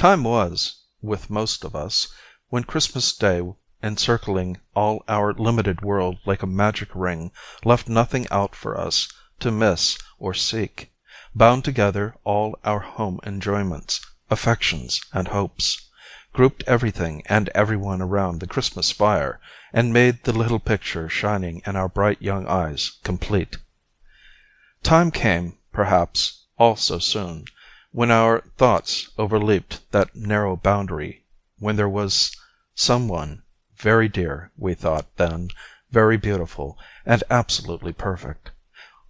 Time was, with most of us, when Christmas Day encircling all our limited world like a magic ring left nothing out for us to miss or seek, bound together all our home enjoyments, affections and hopes, grouped everything and everyone around the Christmas fire, and made the little picture shining in our bright young eyes complete. Time came, perhaps, all so soon, when our thoughts overleaped that narrow boundary, when there was some one very dear, we thought then, very beautiful, and absolutely perfect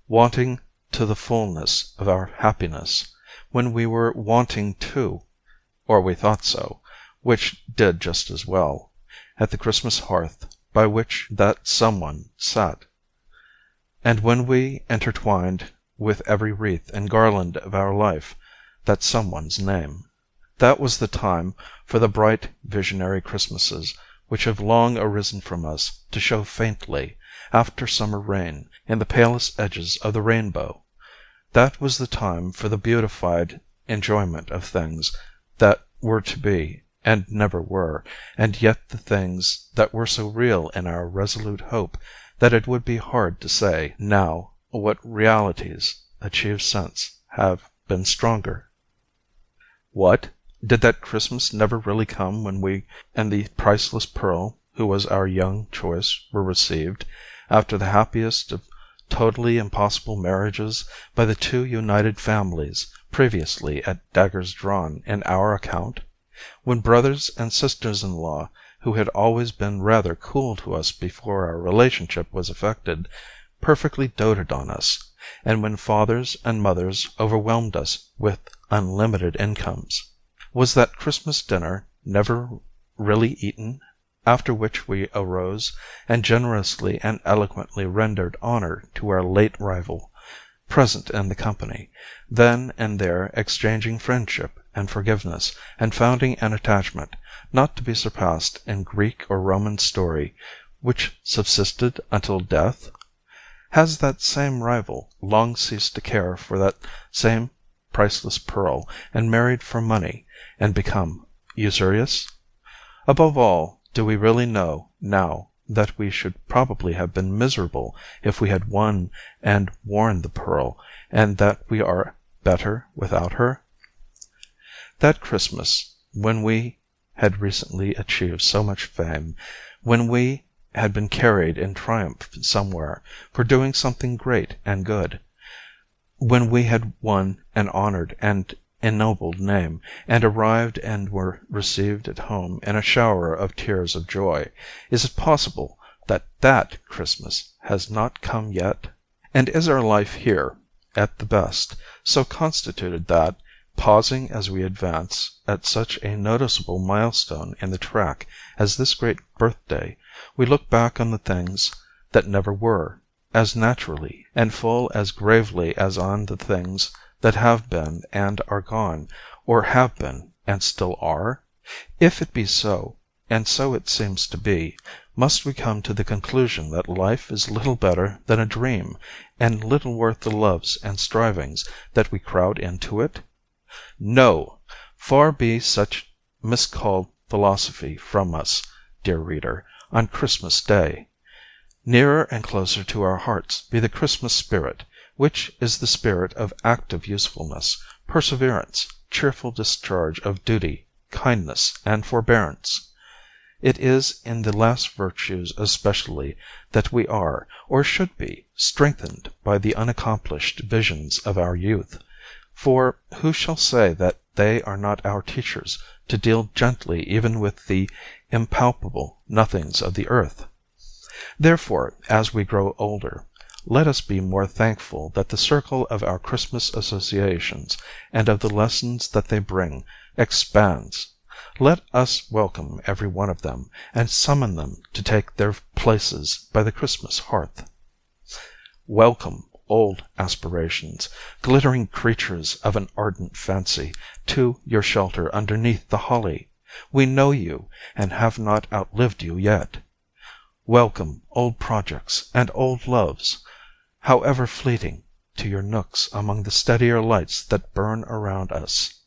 wanting to the fulness of our happiness, when we were wanting too or we thought so, which did just as well at the Christmas hearth by which that some one sat, and when we intertwined with every wreath and garland of our life that someone's name. That was the time for the bright visionary Christmases which have long arisen from us to show faintly, after summer rain, in the palest edges of the rainbow. That was the time for the beautified enjoyment of things that were to be, and never were, and yet the things that were so real in our resolute hope that it would be hard to say, now, what realities, achieved since, have been stronger. What? Did that Christmas never really come when we and the priceless pearl who was our young choice were received, after the happiest of totally impossible marriages, by the two united families previously at daggers drawn in our account? When brothers and sisters in law, who had always been rather cool to us before our relationship was effected, perfectly doted on us, and when fathers and mothers overwhelmed us with unlimited incomes. Was that Christmas dinner never really eaten, after which we arose, and generously and eloquently rendered honor to our late rival, present in the company, then and there exchanging friendship and forgiveness, and founding an attachment, not to be surpassed in Greek or Roman story, which subsisted until death? Has that same rival long ceased to care for that same priceless pearl, and married for money, and become usurious? Above all, do we really know, now, that we should probably have been miserable if we had won and worn the pearl, and that we are better without her? That Christmas, when we had recently achieved so much fame, when we had been carried in triumph somewhere, for doing something great and good when we had won an honored and ennobled name, and arrived and were received at home in a shower of tears of joy, is it possible that that Christmas has not come yet? And is our life here, at the best, so constituted that, pausing as we advance at such a noticeable milestone in the track as this great birthday, we look back on the things that never were? as naturally and full as gravely as on the things that have been and are gone, or have been and still are? If it be so, and so it seems to be, must we come to the conclusion that life is little better than a dream, and little worth the loves and strivings that we crowd into it? No! Far be such miscalled philosophy from us, dear reader, on Christmas Day. Nearer and closer to our hearts be the Christmas spirit, which is the spirit of active usefulness, perseverance, cheerful discharge of duty, kindness, and forbearance. It is in the last virtues especially that we are, or should be, strengthened by the unaccomplished visions of our youth; for who shall say that they are not our teachers to deal gently even with the impalpable nothings of the earth? Therefore, as we grow older, let us be more thankful that the circle of our Christmas associations, and of the lessons that they bring, expands. Let us welcome every one of them, and summon them to take their places by the Christmas hearth. Welcome, old aspirations, glittering creatures of an ardent fancy, to your shelter underneath the holly. We know you, and have not outlived you yet. Welcome, old projects and old loves, however fleeting, to your nooks among the steadier lights that burn around us.